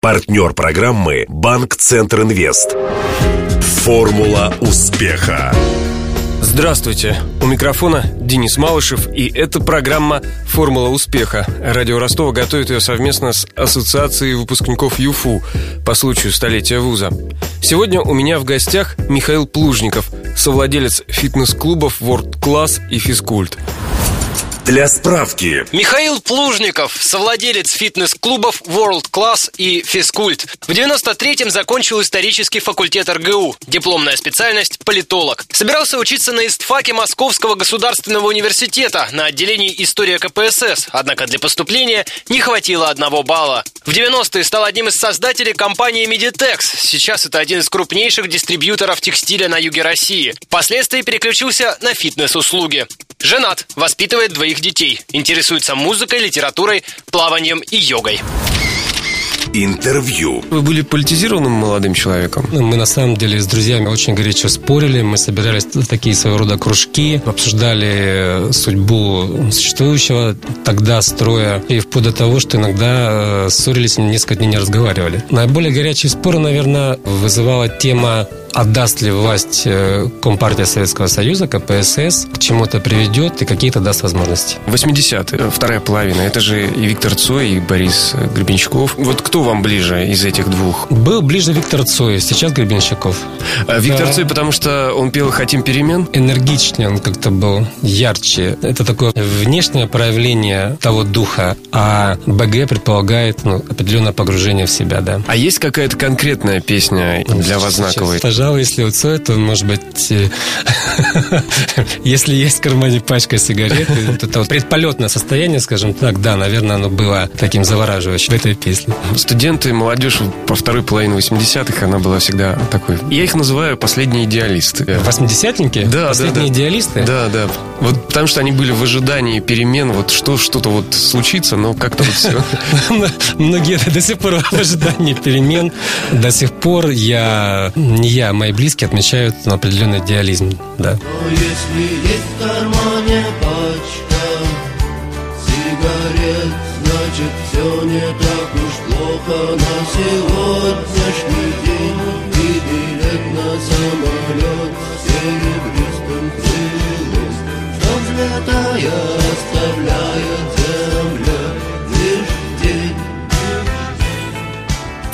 Партнер программы «Банк Центр Инвест». Формула успеха. Здравствуйте! У микрофона Денис Малышев, и это программа «Формула успеха». Радио Ростова готовит ее совместно с Ассоциацией выпускников ЮФУ по случаю столетия вуза. Сегодня у меня в гостях Михаил Плужников, совладелец фитнес-клубов World Class и Физкульт. Для справки. Михаил Плужников, совладелец фитнес-клубов World Class и Физкульт. В 93-м закончил исторический факультет РГУ. Дипломная специальность – политолог. Собирался учиться на истфаке Московского государственного университета на отделении история КПСС, однако для поступления не хватило одного балла. В 90-е стал одним из создателей компании Meditex. Сейчас это один из крупнейших дистрибьюторов текстиля на юге России. Впоследствии переключился на фитнес-услуги. Женат, воспитывает двоих детей, интересуется музыкой, литературой, плаванием и йогой. Интервью. Вы были политизированным молодым человеком? Ну, мы на самом деле с друзьями очень горячо спорили. Мы собирались в такие своего рода кружки, обсуждали судьбу существующего тогда строя. И вплоть до того, что иногда э, ссорились и несколько дней не разговаривали. Наиболее горячие споры, наверное, вызывала тема отдаст ли власть э, Компартия Советского Союза, КПСС, к чему это приведет и какие это даст возможности. 80-е, вторая половина, это же и Виктор Цой, и Борис Гребенщиков. Вот кто вам ближе из этих двух? Был ближе Виктор Цой, сейчас Гребенщиков. А Виктор да. Цой, потому что он пел «Хотим перемен»? Энергичнее он как-то был, ярче. Это такое внешнее проявление того духа, а БГ предполагает ну, определенное погружение в себя, да. А есть какая-то конкретная песня для вас знаковая? Пожалуй, если у Цоя, то, может быть, э, если есть в кармане пачка сигарет, это вот предполетное состояние, скажем так, да, наверное, оно было таким завораживающим в этой песне. Студенты, молодежь по второй половине 80-х, она была всегда такой. Я их называю последние идеалисты. Восьмидесятники? Да, Последние да, да. идеалисты? Да, да. Вот потому что они были в ожидании перемен, вот что что-то вот случится, но как-то вот все. Многие до сих пор в ожидании перемен. До сих пор я, не я, мои близкие отмечают определенный идеализм, да. Но если есть в кармане пачка сигарет, значит все не так уж плохо на сегодняшний день. И билет на самолет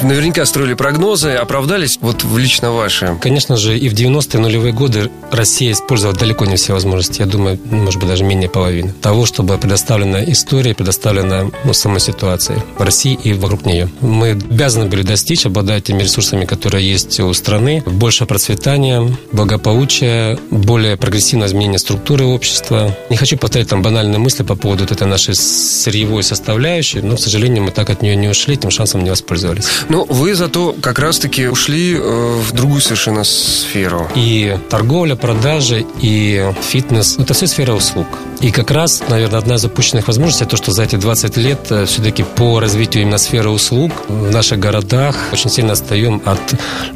наверняка строили прогнозы, оправдались вот в лично ваши? Конечно же, и в 90-е нулевые годы Россия использовала далеко не все возможности. Я думаю, может быть, даже менее половины. Того, чтобы предоставлена история, предоставлена ну, самой ситуации в России и вокруг нее. Мы обязаны были достичь, обладая теми ресурсами, которые есть у страны, больше процветания, благополучия, более прогрессивное изменение структуры общества. Не хочу повторять там банальные мысли по поводу вот этой нашей сырьевой составляющей, но, к сожалению, мы так от нее не ушли, этим шансом не воспользовались. Ну, вы зато как раз-таки ушли э, в другую совершенно сферу. И торговля, продажи, и фитнес – это все сфера услуг. И как раз, наверное, одна из запущенных возможностей, то, что за эти 20 лет э, все-таки по развитию именно сферы услуг в наших городах очень сильно отстаем от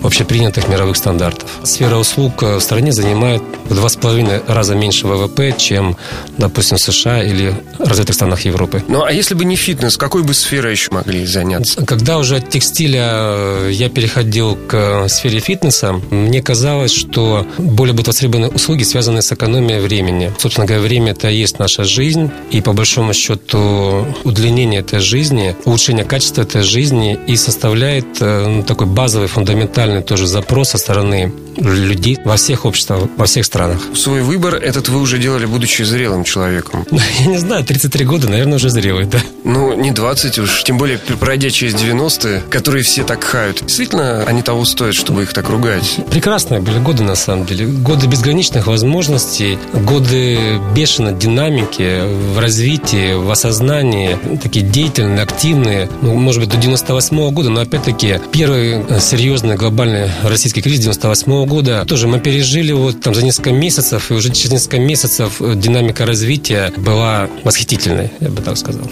общепринятых мировых стандартов. Сфера услуг э, в стране занимает в два с половиной раза меньше ВВП, чем, допустим, в США или развитых странах Европы. Ну, а если бы не фитнес, какой бы сферой еще могли заняться? Когда уже текстиль стиля э, я переходил к сфере фитнеса, мне казалось, что более будут востребованы услуги, связанные с экономией времени. Собственно говоря, время это и есть наша жизнь, и по большому счету удлинение этой жизни, улучшение качества этой жизни и составляет э, ну, такой базовый, фундаментальный тоже запрос со стороны людей во всех обществах, во всех странах. Свой выбор этот вы уже делали, будучи зрелым человеком. Я не знаю, 33 года, наверное, уже зрелый, да. Ну, не 20 уж, тем более пройдя через 90-е, которые которые все так хают, действительно они того стоят, чтобы их так ругать? Прекрасные были годы, на самом деле. Годы безграничных возможностей, годы бешеной динамики в развитии, в осознании, такие деятельные, активные. Ну, может быть, до 98 -го года, но опять-таки первый серьезный глобальный российский кризис 98 -го года тоже мы пережили вот там за несколько месяцев, и уже через несколько месяцев динамика развития была восхитительной, я бы так сказал.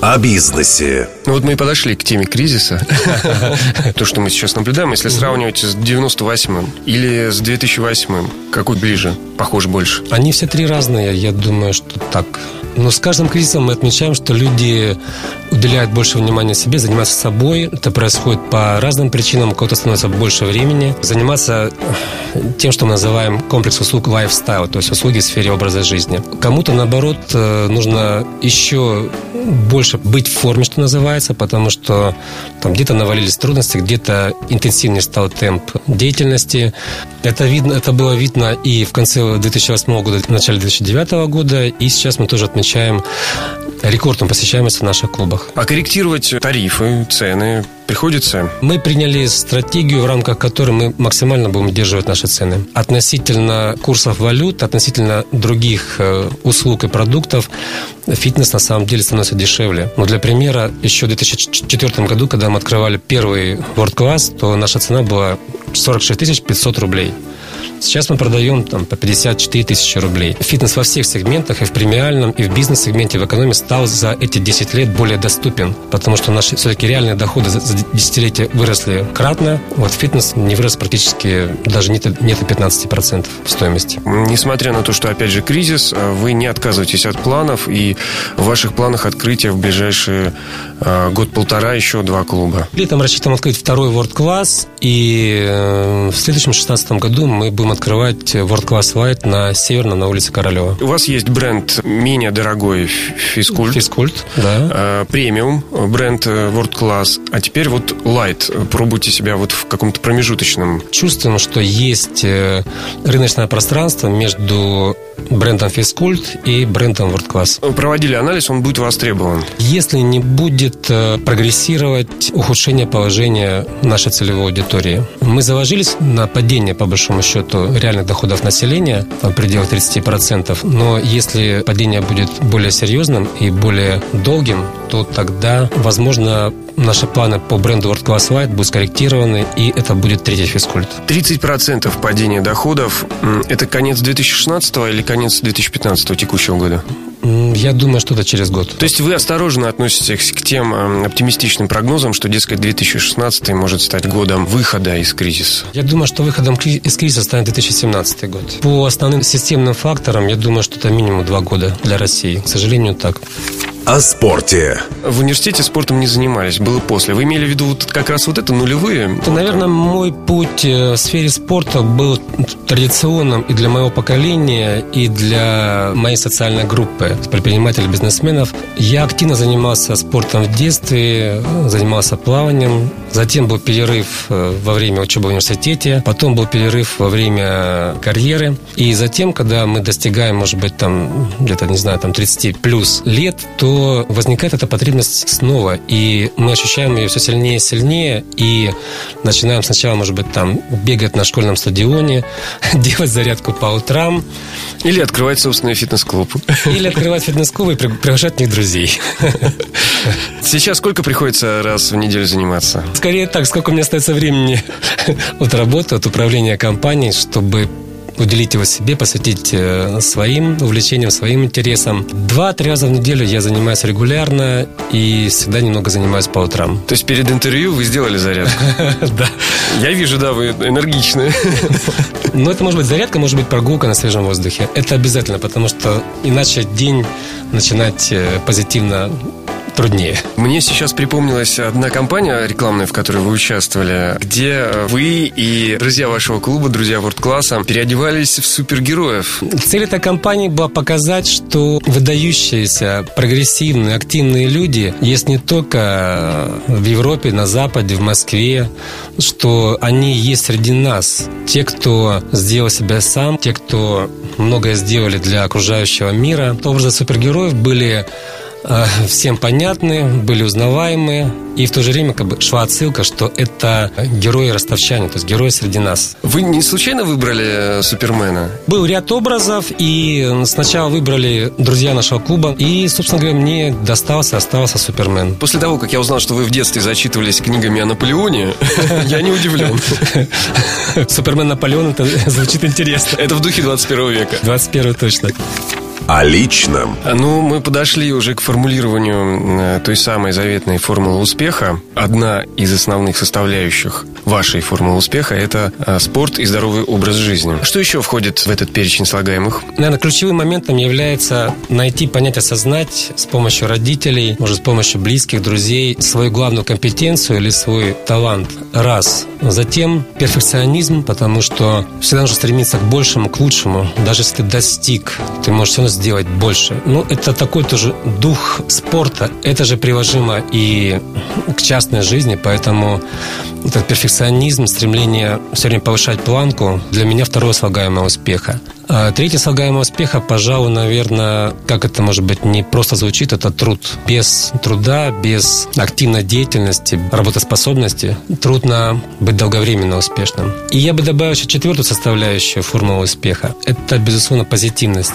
О бизнесе. Ну вот мы и подошли к теме кризиса. То, что мы сейчас наблюдаем, если сравнивать с 98-м или с 2008-м, какой ближе, похож больше? Они все три разные, я думаю, что так Но с каждым кризисом мы отмечаем, что люди уделяют больше внимания себе, занимаются собой. Это происходит по разным причинам. У кого-то становится больше времени. Заниматься тем, что мы называем комплекс услуг lifestyle, то есть услуги в сфере образа жизни. Кому-то, наоборот, э, нужно еще больше быть в форме, что называется, потому что там где-то навалились трудности, где-то интенсивнее стал темп деятельности. Это, видно, это было видно и в конце 2008 года, в начале 2009 года, и сейчас мы тоже отмечаем рекордную посещаемость в наших клубах. А корректировать тарифы, цены приходится? Мы приняли стратегию, в рамках которой мы максимально будем удерживать наши цены. Относительно курсов валют, относительно других э, услуг и продуктов, фитнес на самом деле становится дешевле. Но для примера, еще в 2004 году, когда мы открывали первый World Class, то наша цена была 46 500 рублей. Сейчас мы продаем там, по 54 тысячи рублей. Фитнес во всех сегментах, и в премиальном, и в бизнес-сегменте, в экономии стал за эти 10 лет более доступен, потому что наши все-таки реальные доходы за, за десятилетие выросли кратно. Вот фитнес не вырос практически даже нет, нет 15% в стоимости. Несмотря на то, что, опять же, кризис, э, вы не отказываетесь от планов, и в ваших планах открытия в ближайшие э, год-полтора еще два клуба. Летом рассчитываем открыть второй World Class, и э, в следующем 16 году мы будем открывать World Class White на Северном, на улице Королева. У вас есть бренд менее дорогой Физкульт. Физкульт, да. Э, премиум, бренд э, World Class. А теперь вот Light. Пробуйте себя вот в каком-то промежуточном. Чувствуем, что есть э, рыночное пространство между брендом Физкульт и брендом World Class. Проводили анализ, он будет востребован. Если не будет прогрессировать ухудшение положения нашей целевой аудитории. Мы заложились на падение, по большому счету, реальных доходов населения в пределах 30%, но если падение будет более серьезным и более долгим, то тогда, возможно, наши планы по бренду World Class White будут скорректированы, и это будет третий физкульт. 30% падения доходов – это конец 2016 или конец 2015 текущего года? Я думаю, что это через год. То есть вы осторожно относитесь к тем эм, оптимистичным прогнозам, что, дескать, 2016 может стать годом выхода из кризиса? Я думаю, что выходом из кризиса станет 2017 год. По основным системным факторам, я думаю, что это минимум два года для России. К сожалению, так о спорте. В университете спортом не занимались, было после. Вы имели в виду вот как раз вот это нулевые? Это, наверное, мой путь э, в сфере спорта был традиционным и для моего поколения, и для моей социальной группы предпринимателей, бизнесменов. Я активно занимался спортом в детстве, занимался плаванием. Затем был перерыв э, во время учебы в университете, потом был перерыв во время карьеры. И затем, когда мы достигаем, может быть, там где-то, не знаю, там 30 плюс лет, то возникает эта потребность снова, и мы ощущаем ее все сильнее и сильнее, и начинаем сначала, может быть, там бегать на школьном стадионе, делать зарядку по утрам. Или открывать собственный фитнес-клуб. Или открывать фитнес-клуб и приглашать в них друзей. Сейчас сколько приходится раз в неделю заниматься? Скорее так, сколько у меня остается времени от работы, от управления компанией, чтобы уделить его себе, посвятить э, своим увлечениям, своим интересам. Два-три раза в неделю я занимаюсь регулярно и всегда немного занимаюсь по утрам. То есть перед интервью вы сделали зарядку? Да. Я вижу, да, вы энергичны. Ну, это может быть зарядка, может быть прогулка на свежем воздухе. Это обязательно, потому что иначе день начинать э, позитивно труднее. Мне сейчас припомнилась одна компания рекламная, в которой вы участвовали, где вы и друзья вашего клуба, друзья Ворд-класса, переодевались в супергероев. Цель этой компании была показать, что выдающиеся, прогрессивные, активные люди есть не только в Европе, на Западе, в Москве, что они есть среди нас. Те, кто сделал себя сам, те, кто многое сделали для окружающего мира. Образы супергероев были всем понятны, были узнаваемые. И в то же время как бы шла отсылка, что это герои ростовчане, то есть герои среди нас. Вы не случайно выбрали э, Супермена? Был ряд образов, и сначала выбрали друзья нашего клуба, и, собственно говоря, мне достался, остался Супермен. После того, как я узнал, что вы в детстве зачитывались книгами о Наполеоне, я не удивлен. Супермен Наполеон, это звучит интересно. Это в духе 21 века. 21 точно. О личном. Ну, мы подошли уже к формулированию э, той самой заветной формулы успеха. Одна из основных составляющих вашей формулы успеха – это э, спорт и здоровый образ жизни. Что еще входит в этот перечень слагаемых? Наверное, ключевым моментом является найти, понять, осознать с помощью родителей, может, с помощью близких, друзей, свою главную компетенцию или свой талант. Раз. Затем перфекционизм, потому что всегда нужно стремиться к большему, к лучшему. Даже если ты достиг, ты можешь все равно сделать больше. Ну, это такой тоже дух спорта. Это же приложимо и к частной жизни, поэтому этот перфекционизм, стремление все время повышать планку для меня второе слагаемое успеха. А третье слагаемое успеха, пожалуй, наверное, как это может быть не просто звучит, это труд. Без труда, без активной деятельности, работоспособности трудно быть долговременно успешным. И я бы добавил еще четвертую составляющую формулы успеха. Это, безусловно, позитивность.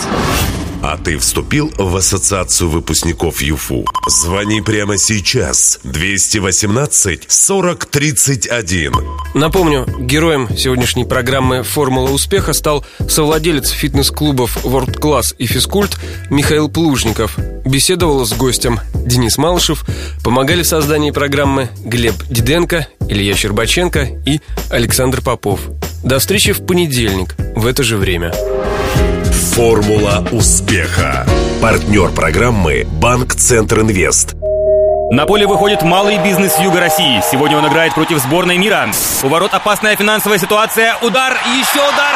А ты вступил в ассоциацию выпускников ЮФУ? Звони прямо сейчас. 218 40 31. Напомню, героем сегодняшней программы «Формула успеха» стал совладелец фитнес-клубов World Class и Физкульт Михаил Плужников. Беседовал с гостем Денис Малышев, помогали в создании программы Глеб Диденко, Илья Щербаченко и Александр Попов. До встречи в понедельник в это же время. Формула успеха. Партнер программы «Банк Центр Инвест». На поле выходит малый бизнес Юга России. Сегодня он играет против сборной мира. У ворот опасная финансовая ситуация. Удар, еще удар.